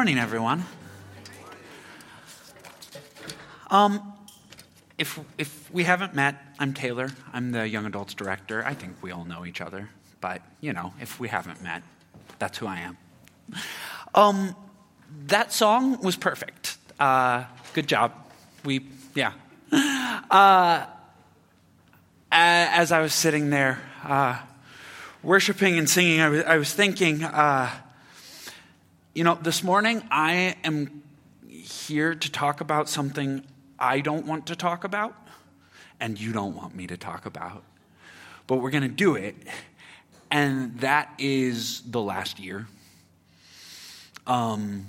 Morning, everyone. Um, if, if we haven't met, I'm Taylor. I'm the young adults director. I think we all know each other, but you know, if we haven't met, that's who I am. Um, that song was perfect. Uh, good job. We, yeah. Uh, as I was sitting there uh, worshiping and singing, I was, I was thinking, uh, you know, this morning I am here to talk about something I don't want to talk about and you don't want me to talk about. But we're going to do it. And that is the last year. Um,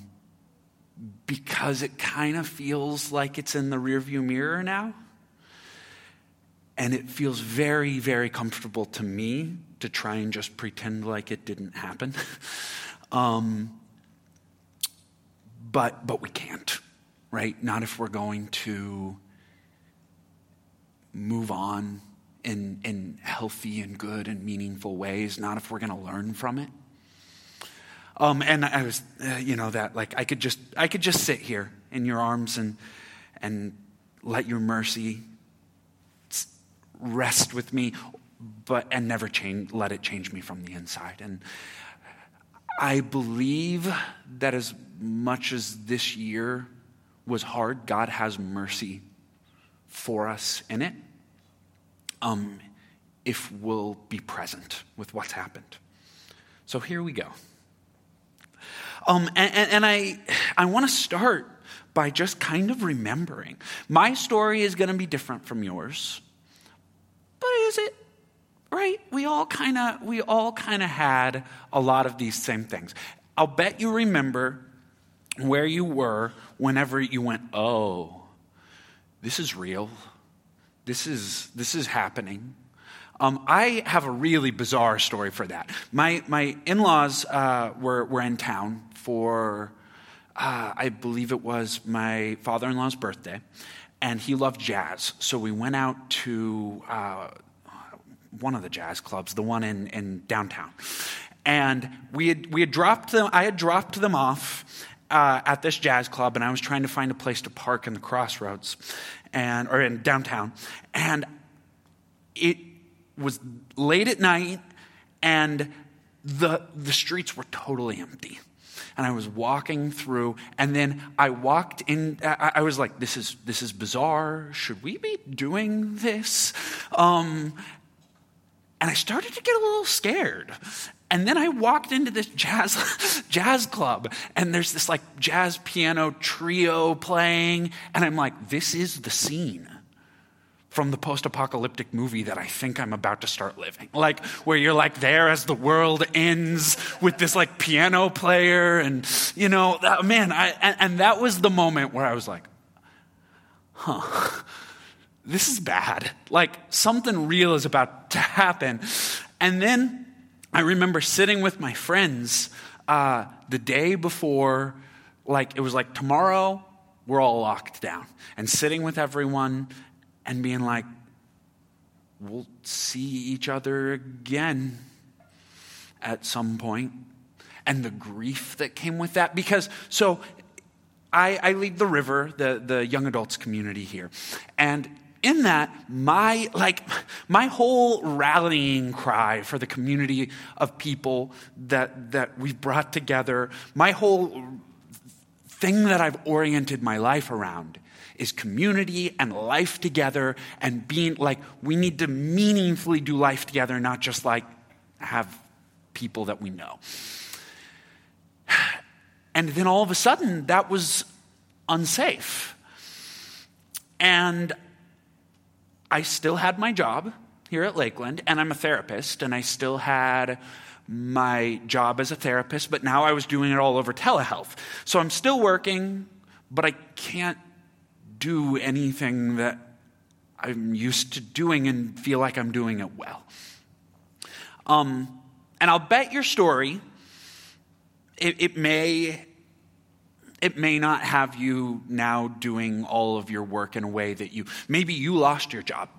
because it kind of feels like it's in the rearview mirror now. And it feels very, very comfortable to me to try and just pretend like it didn't happen. um, but, but we can't, right? Not if we're going to move on in, in healthy and good and meaningful ways, not if we're going to learn from it. Um, and I was, uh, you know, that like I could just, I could just sit here in your arms and, and let your mercy rest with me, but and never change, let it change me from the inside. And I believe that as much as this year was hard, God has mercy for us in it. Um, if we'll be present with what's happened. So here we go. Um, and, and, and I, I want to start by just kind of remembering. My story is going to be different from yours, but is it? Right? We all kind of we all kind of had a lot of these same things. I'll bet you remember where you were whenever you went, "Oh, this is real. This is this is happening." Um, I have a really bizarre story for that. My, my in laws uh, were, were in town for, uh, I believe it was my father in law's birthday, and he loved jazz. So we went out to uh, one of the jazz clubs, the one in, in downtown. And we had, we had dropped them, I had dropped them off uh, at this jazz club, and I was trying to find a place to park in the crossroads and or in downtown. And it was late at night and the, the streets were totally empty. And I was walking through, and then I walked in. I, I was like, "This is this is bizarre. Should we be doing this?" Um, and I started to get a little scared. And then I walked into this jazz jazz club, and there's this like jazz piano trio playing, and I'm like, "This is the scene." from the post apocalyptic movie that I think I'm about to start living. Like, where you're like there as the world ends with this like piano player, and you know, that, man, I, and, and that was the moment where I was like, huh, this is bad. Like, something real is about to happen. And then I remember sitting with my friends uh, the day before, like, it was like tomorrow, we're all locked down, and sitting with everyone and being like, we'll see each other again at some point. And the grief that came with that. Because, so I, I lead the river, the, the young adults community here. And in that, my like my whole rallying cry for the community of people that that we've brought together, my whole thing that I've oriented my life around is community and life together and being like, we need to meaningfully do life together, not just like have people that we know. And then all of a sudden, that was unsafe. And I still had my job here at Lakeland, and I'm a therapist, and I still had my job as a therapist, but now I was doing it all over telehealth. So I'm still working, but I can't do anything that I'm used to doing and feel like I'm doing it well. Um, and I'll bet your story, it, it, may. It may not have you now doing all of your work in a way that you, maybe you lost your job.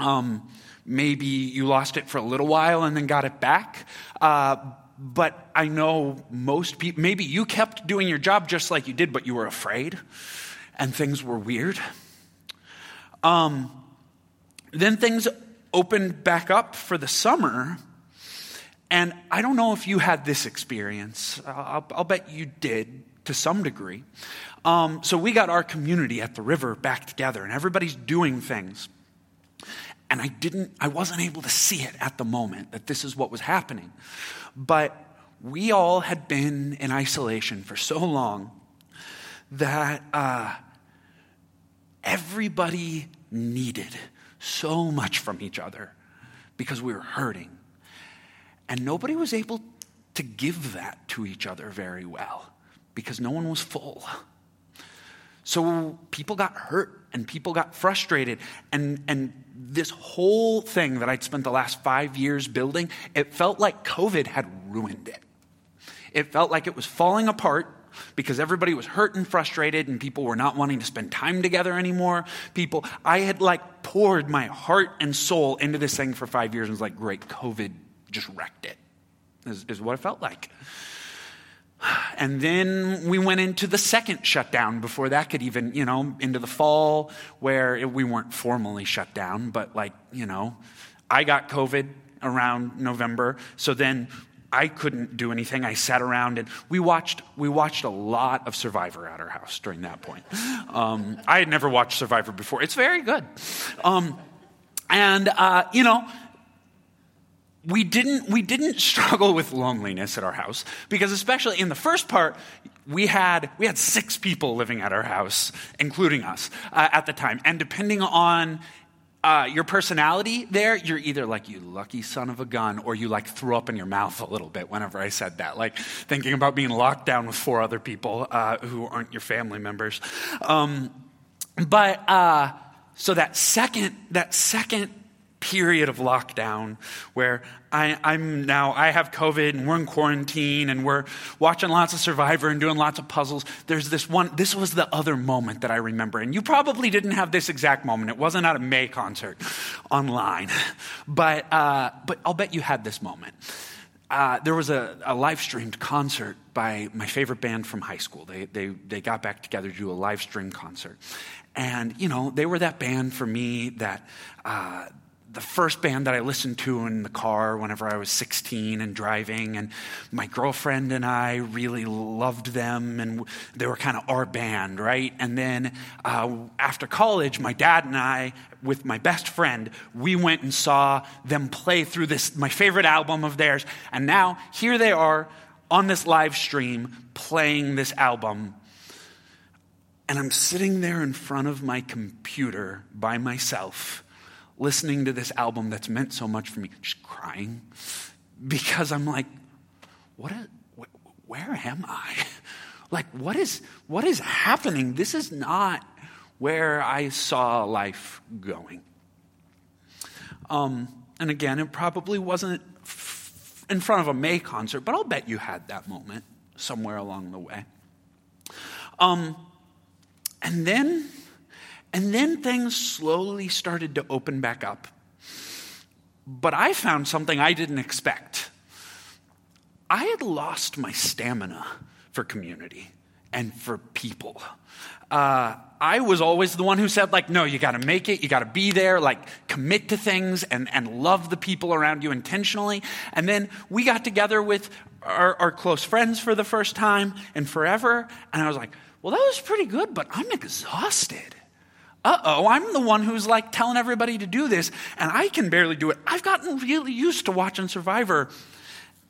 Um, maybe you lost it for a little while and then got it back. Uh, but I know most people, maybe you kept doing your job just like you did, but you were afraid and things were weird. Um, then things opened back up for the summer. And I don't know if you had this experience. I'll, I'll bet you did to some degree. Um, so we got our community at the river back together, and everybody's doing things. And I didn't, I wasn't able to see it at the moment that this is what was happening. But we all had been in isolation for so long that uh, everybody needed so much from each other because we were hurting. And nobody was able to give that to each other very well because no one was full. So people got hurt and people got frustrated. And, and this whole thing that I'd spent the last five years building, it felt like COVID had ruined it. It felt like it was falling apart because everybody was hurt and frustrated and people were not wanting to spend time together anymore. People, I had like poured my heart and soul into this thing for five years and was like, great, COVID just wrecked it, is, is what it felt like. And then we went into the second shutdown before that could even, you know, into the fall where it, we weren't formally shut down, but like, you know, I got COVID around November. So then I couldn't do anything. I sat around and we watched, we watched a lot of Survivor at our house during that point. Um, I had never watched Survivor before. It's very good. Um, and, uh, you know, we didn't, we didn't struggle with loneliness at our house because especially in the first part, we had, we had six people living at our house, including us uh, at the time. And depending on uh, your personality there, you're either like, you lucky son of a gun, or you like threw up in your mouth a little bit whenever I said that. Like thinking about being locked down with four other people uh, who aren't your family members. Um, but uh, so that second, that second period of lockdown where I, am now, I have COVID and we're in quarantine and we're watching lots of Survivor and doing lots of puzzles. There's this one, this was the other moment that I remember. And you probably didn't have this exact moment. It wasn't at a May concert online. But, uh, but I'll bet you had this moment. Uh, there was a, a live streamed concert by my favorite band from high school. They, they, they got back together to do a live stream concert. And, you know, they were that band for me that uh, the first band that I listened to in the car whenever I was 16 and driving. And my girlfriend and I really loved them, and they were kind of our band, right? And then uh, after college, my dad and I, with my best friend, we went and saw them play through this, my favorite album of theirs. And now here they are on this live stream playing this album. And I'm sitting there in front of my computer by myself listening to this album that's meant so much for me, just crying because I'm like, what? Is, where am I? Like, what is what is happening? This is not where I saw life going. Um, and again, it probably wasn't f- in front of a May concert, but I'll bet you had that moment somewhere along the way. Um, and then and then things slowly started to open back up. But I found something I didn't expect. I had lost my stamina for community and for people. Uh, I was always the one who said, like, no, you got to make it, you got to be there, like, commit to things and, and love the people around you intentionally. And then we got together with our, our close friends for the first time and forever. And I was like, well, that was pretty good, but I'm exhausted uh oh, I'm the one who's like telling everybody to do this, and I can barely do it. I've gotten really used to watching Survivor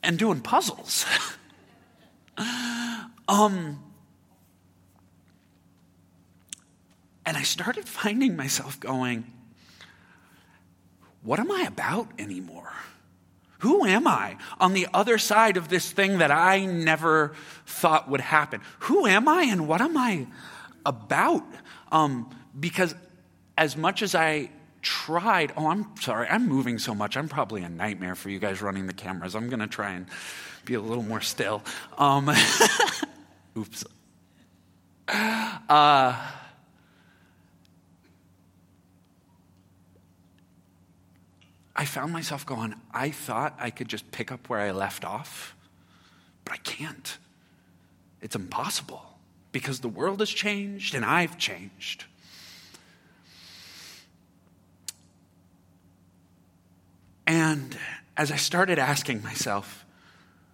and doing puzzles. um, and I started finding myself going, what am I about anymore? Who am I on the other side of this thing that I never thought would happen? Who am I and what am I about? Um, because as much as I tried, oh, I'm sorry, I'm moving so much. I'm probably a nightmare for you guys running the cameras. I'm going to try and be a little more still. Um, oops. Uh, I found myself going, I thought I could just pick up where I left off but I can't. It's impossible because the world has changed and I've changed. And as I started asking myself,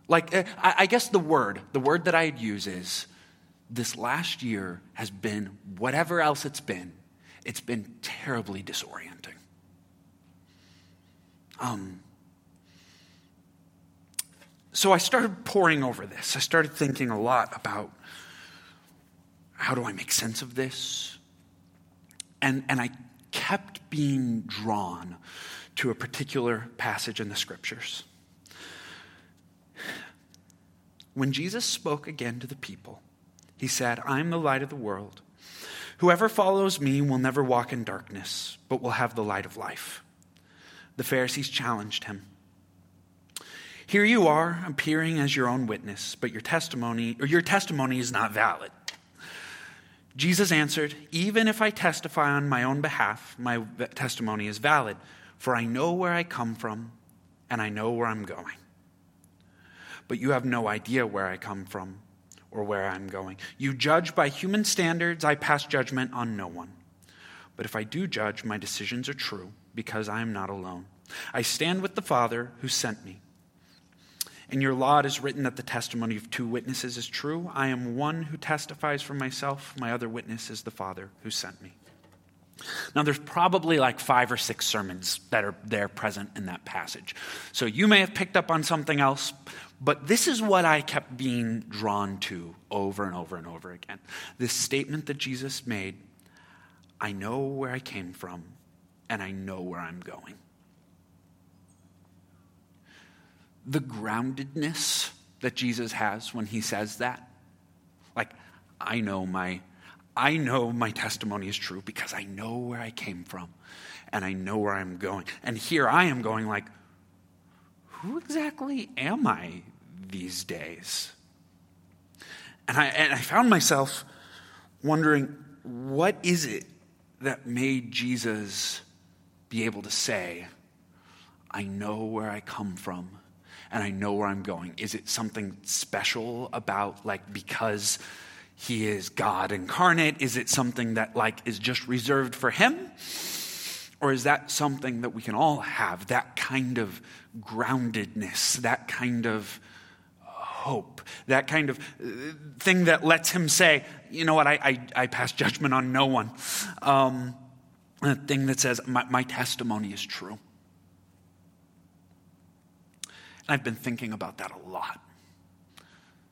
like, uh, I guess the word, the word that I'd use is this last year has been, whatever else it's been, it's been terribly disorienting. Um, so I started poring over this. I started thinking a lot about how do I make sense of this? And, and I kept being drawn to a particular passage in the scriptures. When Jesus spoke again to the people, he said, I am the light of the world. Whoever follows me will never walk in darkness, but will have the light of life. The Pharisees challenged him. Here you are, appearing as your own witness, but your testimony or your testimony is not valid. Jesus answered, Even if I testify on my own behalf, my testimony is valid, for I know where I come from and I know where I'm going. But you have no idea where I come from or where I'm going. You judge by human standards, I pass judgment on no one. But if I do judge, my decisions are true because I am not alone. I stand with the Father who sent me. In your law it is written that the testimony of two witnesses is true. I am one who testifies for myself. My other witness is the Father who sent me. Now, there's probably like five or six sermons that are there present in that passage. So you may have picked up on something else, but this is what I kept being drawn to over and over and over again. This statement that Jesus made I know where I came from, and I know where I'm going. The groundedness that Jesus has when he says that, like, I know my I know my testimony is true because I know where I came from and I know where I'm going. And here I am going like, who exactly am I these days? And I, and I found myself wondering, what is it that made Jesus be able to say, I know where I come from and I know where I'm going? Is it something special about, like, because he is God incarnate? Is it something that like is just reserved for him? Or is that something that we can all have? That kind of groundedness, that kind of hope, that kind of uh, thing that lets him say, you know what, I, I, I pass judgment on no one. Um, a thing that says, my, my testimony is true. And I've been thinking about that a lot.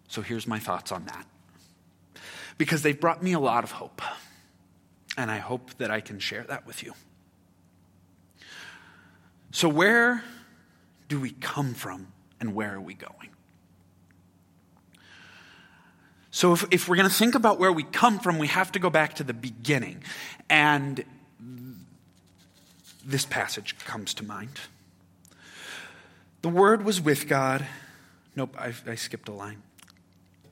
So here's my thoughts on that because they've brought me a lot of hope. And I hope that I can share that with you. So, where do we come from and where are we going? So, if, if we're going to think about where we come from, we have to go back to the beginning. And this passage comes to mind. The Word was with God. Nope, I, I skipped a line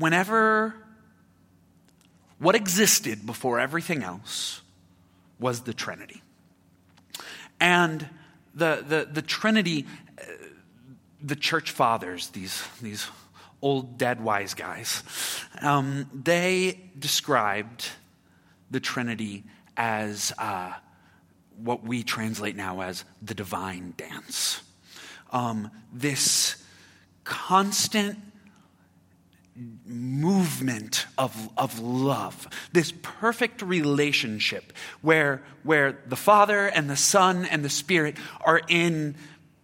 Whenever what existed before everything else was the Trinity. And the, the, the Trinity, uh, the church fathers, these, these old dead wise guys, um, they described the Trinity as uh, what we translate now as the divine dance. Um, this constant movement of, of love, this perfect relationship where, where the Father and the Son and the Spirit are in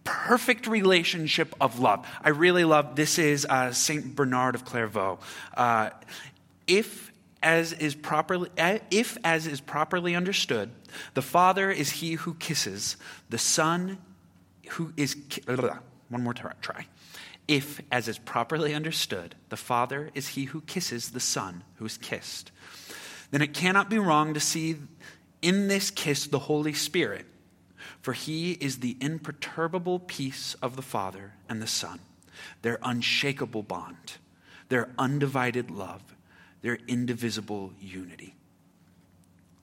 perfect relationship of love. I really love this is uh, Saint Bernard of Clairvaux. Uh, if as is properly if as is properly understood, the Father is he who kisses, the Son who is one more try if, as is properly understood, the Father is he who kisses the Son who is kissed, then it cannot be wrong to see in this kiss the Holy Spirit, for he is the imperturbable peace of the Father and the Son, their unshakable bond, their undivided love, their indivisible unity.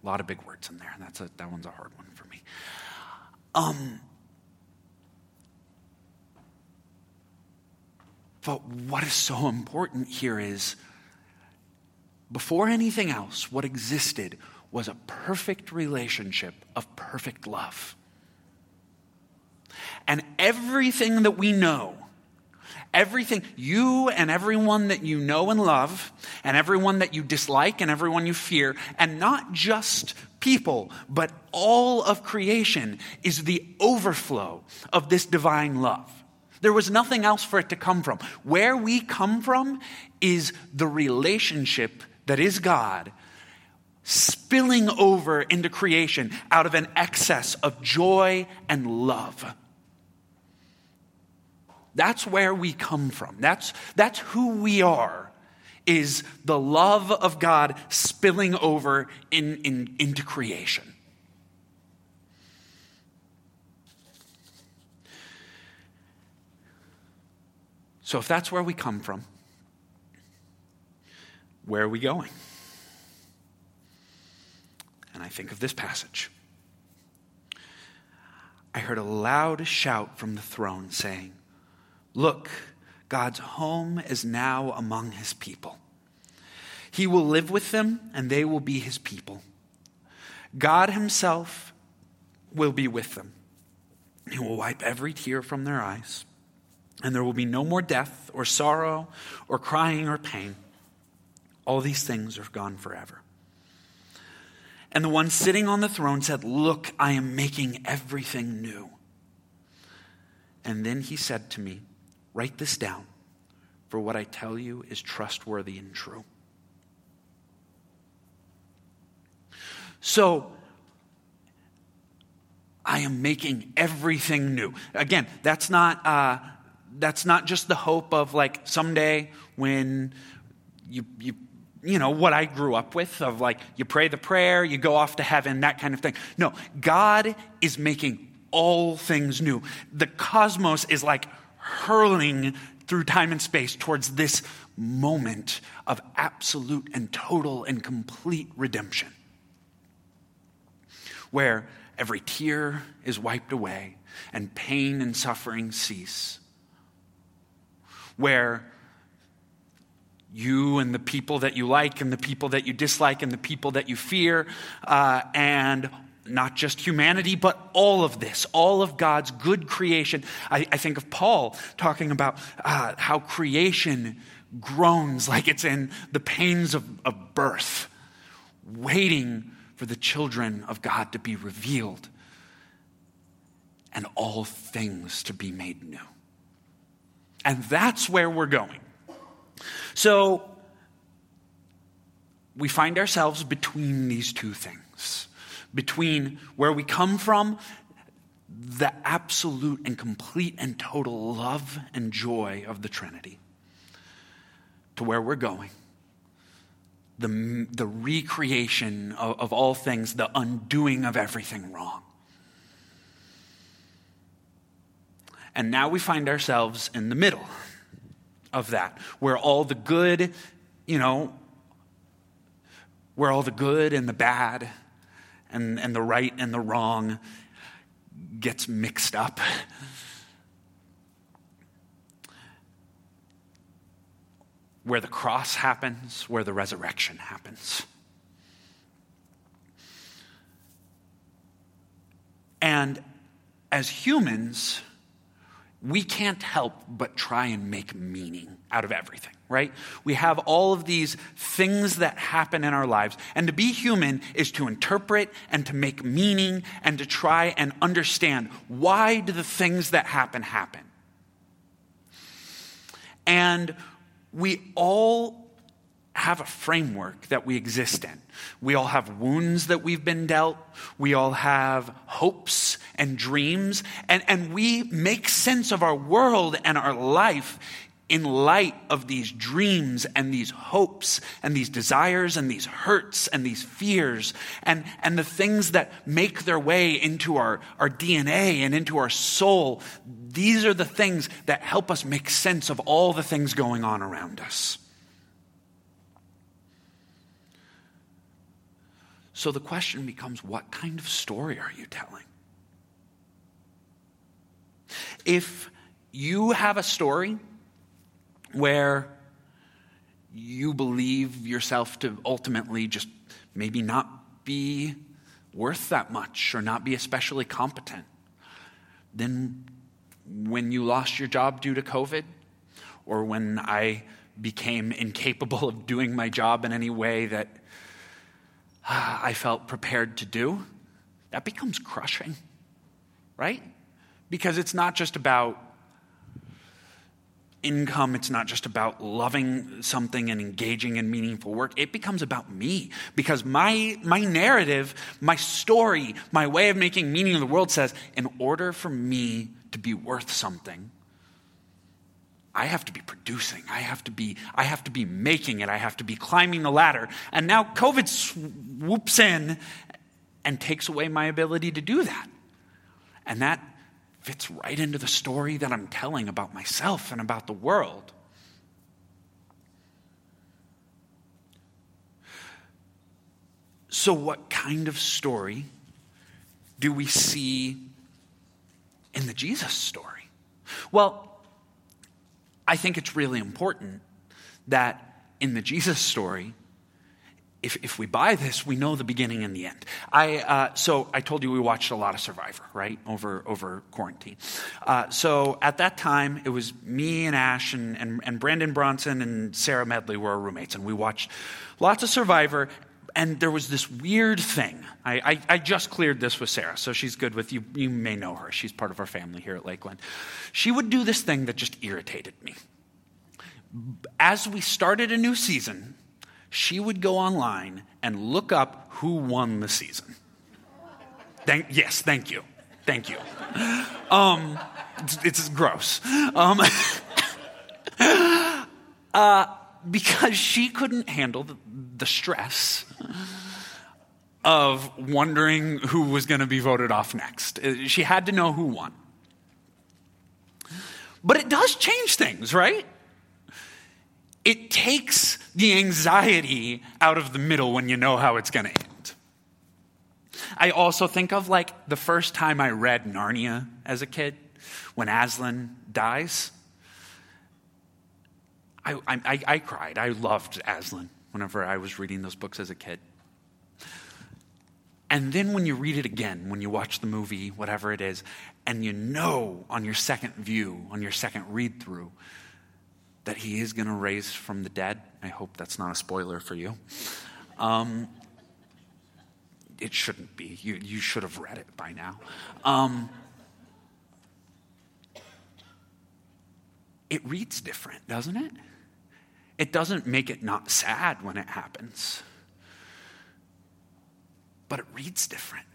A lot of big words in there, that's a, that one's a hard one for me. Um, but what is so important here is before anything else, what existed was a perfect relationship of perfect love. And everything that we know, everything, you and everyone that you know and love, and everyone that you dislike and everyone you fear, and not just people, but all of creation is the overflow of this divine love. There was nothing else for it to come from. Where we come from is the relationship that is God spilling over into creation out of an excess of joy and love. That's where we come from. That's, that's who we are, is the love of God spilling over in, in, into creation. So, if that's where we come from, where are we going? And I think of this passage. I heard a loud shout from the throne saying, Look, God's home is now among his people. He will live with them, and they will be his people. God himself will be with them. He will wipe every tear from their eyes, and there will be no more death, or sorrow, or crying, or pain. All these things are gone forever. And the one sitting on the throne said, Look, I am making everything new. And then he said to me, Write this down, for what I tell you is trustworthy and true. So, I am making everything new. Again, that's not, uh, that's not just the hope of like someday when you, you you know, what I grew up with of like, you pray the prayer, you go off to heaven, that kind of thing. No, God is making all things new. The cosmos is like hurling through time and space towards this moment of absolute and total and complete redemption. Where every tear is wiped away and pain and suffering cease. Where you and the people that you like and the people that you dislike and the people that you fear, uh, and not just humanity, but all of this, all of God's good creation. I, I think of Paul talking about uh, how creation groans like it's in the pains of, of birth, waiting for the children of God to be revealed and all things to be made new. And that's where we're going. So we find ourselves between these two things between where we come from, the absolute and complete and total love and joy of the Trinity, to where we're going. The, the recreation of, of all things, the undoing of everything wrong. And now we find ourselves in the middle of that, where all the good, you know, where all the good and the bad and, and the right and the wrong gets mixed up. Where the cross happens, where the resurrection happens. And as humans, we can't help but try and make meaning out of everything, right? We have all of these things that happen in our lives. And to be human is to interpret and to make meaning and to try and understand why do the things that happen happen. And we all have a framework that we exist in. We all have wounds that we've been dealt. We all have hopes and dreams. And, and we make sense of our world and our life in light of these dreams and these hopes and these desires and these hurts and these fears and, and the things that make their way into our, our DNA and into our soul. These are the things that help us make sense of all the things going on around us. So the question becomes what kind of story are you telling? If you have a story where you believe yourself to ultimately just maybe not be worth that much or not be especially competent, then when you lost your job due to COVID, or when I became incapable of doing my job in any way that I felt prepared to do, that becomes crushing, right? Because it's not just about income, it's not just about loving something and engaging in meaningful work. It becomes about me because my, my narrative, my story, my way of making meaning of the world says, in order for me to be worth something, I have to be producing. I have to be, I have to be making it. I have to be climbing the ladder. And now COVID swoops in and takes away my ability to do that. And that fits right into the story that I'm telling about myself and about the world. So, what kind of story do we see in the Jesus story? Well, I think it's really important that in the Jesus story, if, if we buy this, we know the beginning and the end. I, uh, so I told you we watched a lot of Survivor, right, over, over quarantine. Uh, so at that time, it was me and Ash and, and, and Brandon Bronson and Sarah Medley were our roommates, and we watched lots of Survivor. And there was this weird thing. I, I, I just cleared this with Sarah, so she's good with you. You may know her. She's part of our family here at Lakeland. She would do this thing that just irritated me. As we started a new season, she would go online and look up who won the season. Thank, yes, thank you. Thank you. Um, it's, it's, gross. Um, uh, because she couldn't handle the, the stress of wondering who was going to be voted off next. Uh, she had to know who won. But it does change things, right? It takes the anxiety out of the middle when you know how it's going to end. I also think of like the first time I read Narnia as a kid, when Aslan dies. I, I, I cried. I loved Aslan whenever I was reading those books as a kid. And then when you read it again, when you watch the movie, whatever it is, and you know on your second view, on your second read through, that he is going to raise from the dead. I hope that's not a spoiler for you. Um, it shouldn't be. You, you should have read it by now. Um, it reads different, doesn't it? It doesn't make it not sad when it happens, but it reads different.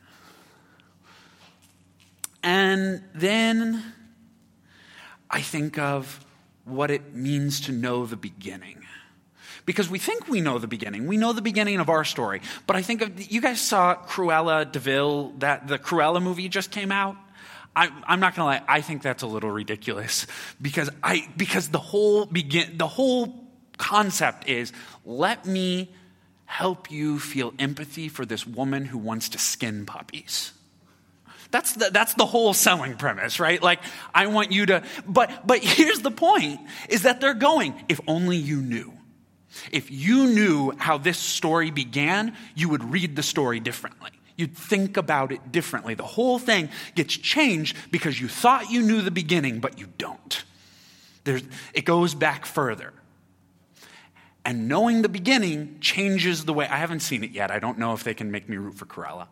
And then I think of what it means to know the beginning. Because we think we know the beginning. We know the beginning of our story. But I think of, you guys saw Cruella de Vil, that the Cruella movie just came out. I, am not going to lie. I think that's a little ridiculous because I because the whole begin the whole concept is let me help you feel empathy for this woman who wants to skin puppies. That's the, that's the whole selling premise, right? Like, I want you to, but, but here's the point is that they're going, if only you knew. If you knew how this story began, you would read the story differently. You'd think about it differently. The whole thing gets changed because you thought you knew the beginning, but you don't. There's, it goes back further. And knowing the beginning changes the way. I haven't seen it yet. I don't know if they can make me root for Cruella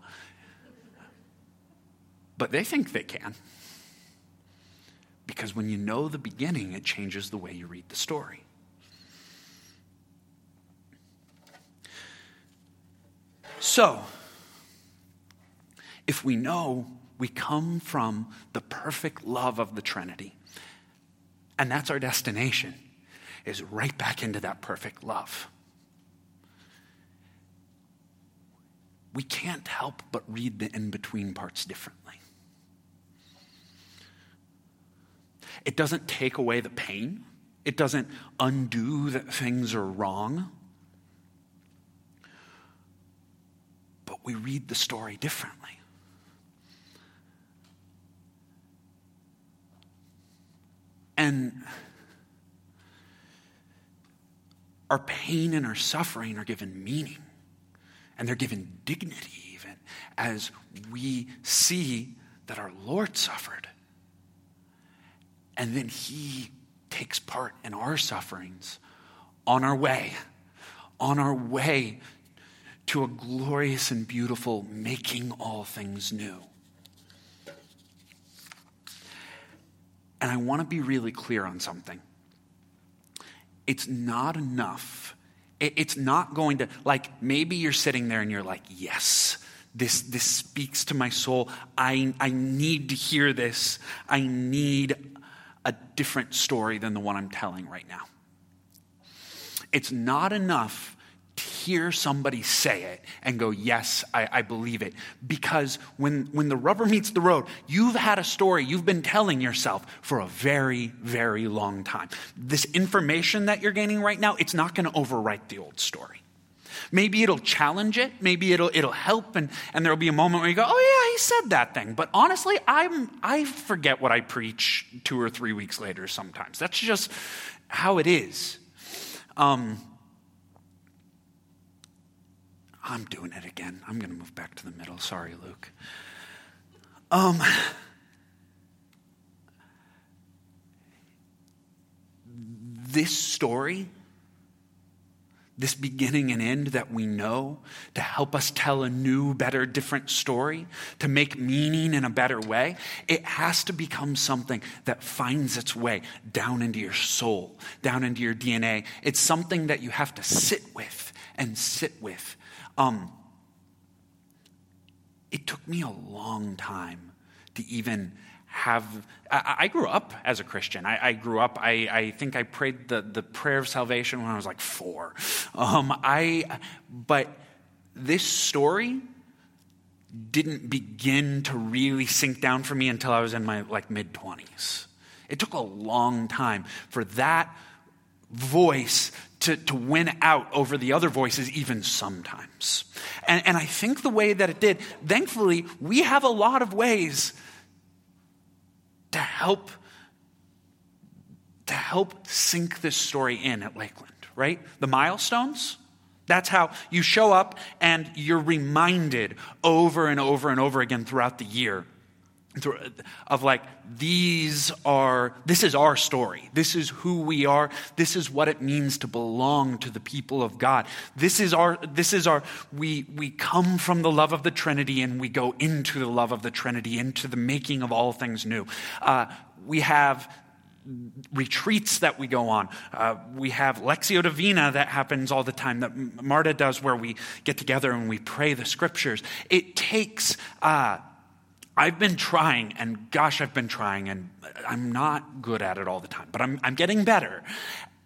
but they think they can. Because when you know the beginning, it changes the way you read the story. So, if we know we come from the perfect love of the Trinity, and that's our destination, is right back into that perfect love. We can't help but read the in between parts differently. It doesn't take away the pain, it doesn't undo that things are wrong. But we read the story differently. And our pain and our suffering are given meaning, and they're given dignity, even as we see that our Lord suffered. And then He takes part in our sufferings on our way, on our way to a glorious and beautiful making all things new. And I want to be really clear on something. It's not enough. It's not going to, like, maybe you're sitting there and you're like, yes, this, this speaks to my soul. I, I need to hear this. I need a different story than the one I'm telling right now. It's not enough hear somebody say it and go, Yes, I, I, believe it. Because when, when the rubber meets the road, you've had a story you've been telling yourself for a very, very long time. This information that you're gaining right now, it's not going to overwrite the old story. Maybe it'll challenge it, maybe it'll, it'll help, and, and there'll be a moment where you go, Oh, yeah, he said that thing. But honestly, I'm, I forget what I preach two or three weeks later sometimes. That's just how it is. Um, I'm doing it again. I'm going to move back to the middle. Sorry, Luke. Um, this story, this beginning and end that we know to help us tell a new, better, different story, to make meaning in a better way, it has to become something that finds its way down into your soul, down into your DNA. It's something that you have to sit with and sit with um, it took me a long time to even have. I, grew up as a Christian. I, I grew up, I, I, think I prayed the, the prayer of salvation when I was like four. Um, I, but this story didn't begin to really sink down for me until I was in my like mid 20s. It took a long time for that voice to, to win out over the other voices, even sometimes. And, and I think the way that it did, thankfully, we have a lot of ways to help to help sink this story in at Lakeland, right? The milestones. That's how you show up and you're reminded over and over and over again throughout the year of like these are this is our story this is who we are this is what it means to belong to the people of god this is our this is our we we come from the love of the trinity and we go into the love of the trinity into the making of all things new uh, we have retreats that we go on. Uh, we have Lectio Divina that happens all the time, that Marta does, where we get together and we pray the scriptures. It takes uh, I've been trying, and gosh, I've been trying, and I'm not good at it all the time, but I'm, I'm getting better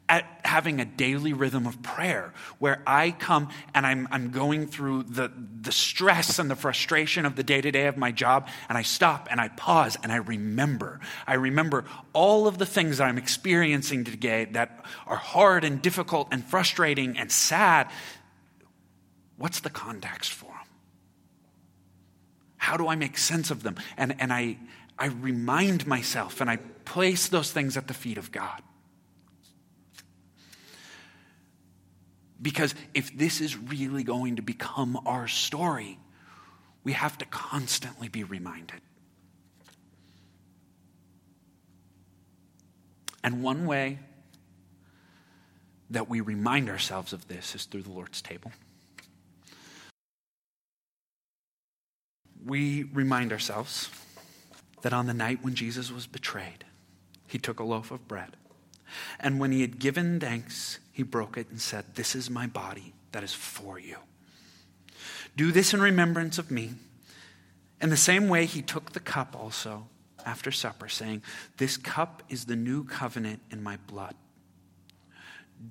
at having a daily rhythm of prayer where I come and I'm, I'm going through the, the stress and the frustration of the day to day of my job, and I stop and I pause and I remember. I remember all of the things that I'm experiencing today that are hard and difficult and frustrating and sad. What's the context for? How do I make sense of them? And, and I, I remind myself and I place those things at the feet of God. Because if this is really going to become our story, we have to constantly be reminded. And one way that we remind ourselves of this is through the Lord's table. We remind ourselves that on the night when Jesus was betrayed, he took a loaf of bread. And when he had given thanks, he broke it and said, This is my body that is for you. Do this in remembrance of me. In the same way, he took the cup also after supper, saying, This cup is the new covenant in my blood.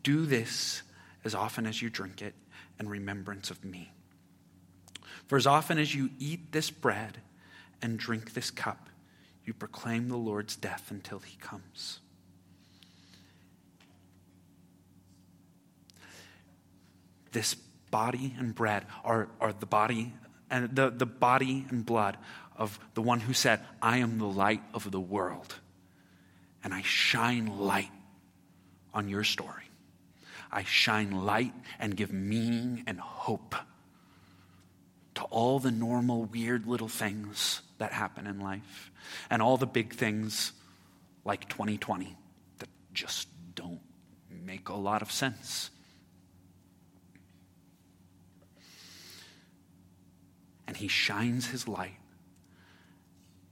Do this as often as you drink it in remembrance of me. For as often as you eat this bread and drink this cup, you proclaim the Lord's death until he comes. This body and bread are, are the body and the, the body and blood of the one who said, I am the light of the world, and I shine light on your story. I shine light and give meaning and hope to all the normal, weird little things that happen in life and all the big things like 2020 that just don't make a lot of sense. And he shines his light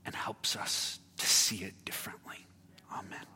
and helps us to see it differently. Amen.